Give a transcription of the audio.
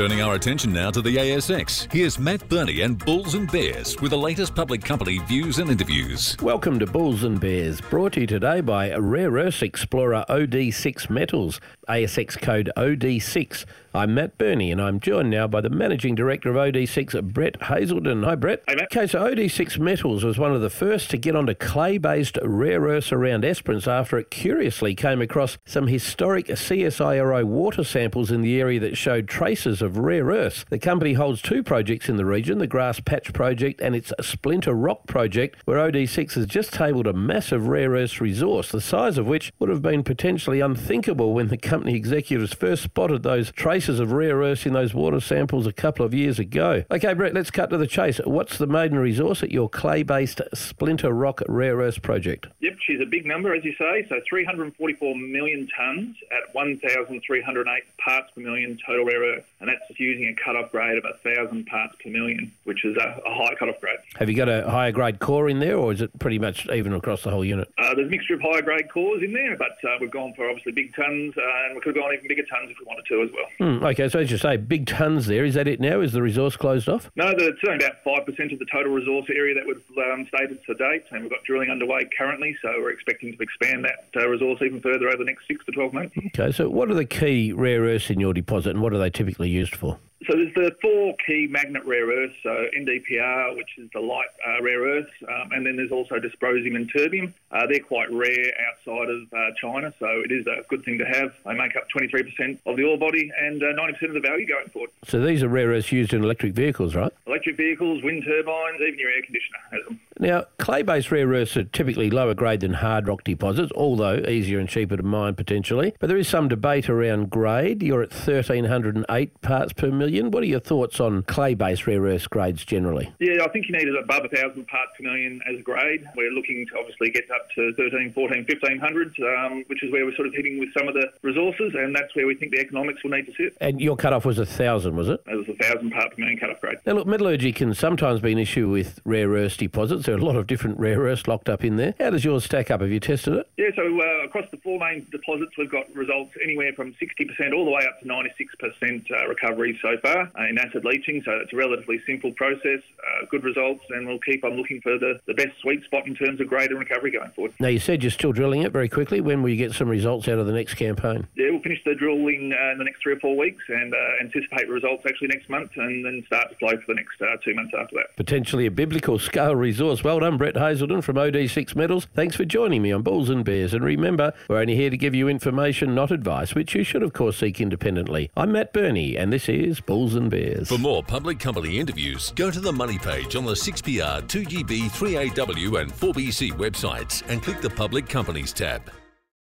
Turning our attention now to the ASX, here's Matt Birney and Bulls and Bears with the latest public company views and interviews. Welcome to Bulls and Bears, brought to you today by Rare Earth Explorer OD6 Metals, ASX code OD6. I'm Matt Birney, and I'm joined now by the Managing Director of OD6, Brett Hazelden. Hi, Brett. Hey, Matt. Okay, so OD6 Metals was one of the first to get onto clay-based rare earths around Esperance after it curiously came across some historic CSIRO water samples in the area that showed traces of rare earths. The company holds two projects in the region, the Grass Patch Project and its Splinter Rock Project, where OD6 has just tabled a massive rare earths resource, the size of which would have been potentially unthinkable when the company executives first spotted those traces of rare earths in those water samples a couple of years ago. Okay, Brett, let's cut to the chase. What's the maiden resource at your clay-based Splinter Rock Rare Earths project? Yep, she's a big number, as you say. So 344 million tonnes at 1,308 parts per million total rare earth. And that's using a cut-off grade of 1,000 parts per million, which is a, a high cut-off grade. Have you got a higher grade core in there, or is it pretty much even across the whole unit? Uh, there's a mixture of higher grade cores in there, but uh, we've gone for obviously big tonnes, uh, and we could have gone even bigger tonnes if we wanted to as well. Hmm, okay, so as you say, big tons there. Is that it now? Is the resource closed off? No, it's only about 5% of the total resource area that we've um, stated to date, and we've got drilling underway currently, so we're expecting to expand that uh, resource even further over the next six to 12 months. Okay, so what are the key rare earths in your deposit, and what are they typically used for? So there's the four key magnet rare earths, so NdPr, which is the light uh, rare earths, um, and then there's also dysprosium and terbium. Uh, they're quite rare outside of uh, China, so it is a good thing to have. They make up 23% of the ore body and uh, 90% of the value going forward. So these are rare earths used in electric vehicles, right? Electric vehicles, wind turbines, even your air conditioner has them. Now, clay-based rare earths are typically lower grade than hard rock deposits, although easier and cheaper to mine potentially. But there is some debate around grade. You're at 1,308 parts per million. What are your thoughts on clay-based rare earths grades generally? Yeah, I think you need it above 1,000 parts per million as a grade. We're looking to obviously get up to 13, 14, 1500, um, which is where we're sort of hitting with some of the resources, and that's where we think the economics will need to sit. And your cut-off was 1,000, was it? As a 1,000 part per million cut-off grade. Now, look, metallurgy can sometimes be an issue with rare earths deposits. A lot of different rare earths locked up in there. How does yours stack up? Have you tested it? Yeah, so uh, across the four main deposits, we've got results anywhere from 60% all the way up to 96% uh, recovery so far in acid leaching. So it's a relatively simple process, uh, good results, and we'll keep on looking for the, the best sweet spot in terms of grade and recovery going forward. Now, you said you're still drilling it very quickly. When will you get some results out of the next campaign? Yeah, we'll finish the drilling uh, in the next three or four weeks and uh, anticipate results actually next month and then start to flow for the next uh, two months after that. Potentially a biblical scale resource. Well done, Brett Hazelden from OD6 Metals. Thanks for joining me on Bulls and Bears. And remember, we're only here to give you information, not advice, which you should, of course, seek independently. I'm Matt Birney, and this is Bulls and Bears. For more public company interviews, go to the Money page on the 6PR, 2GB, 3AW, and 4BC websites and click the Public Companies tab.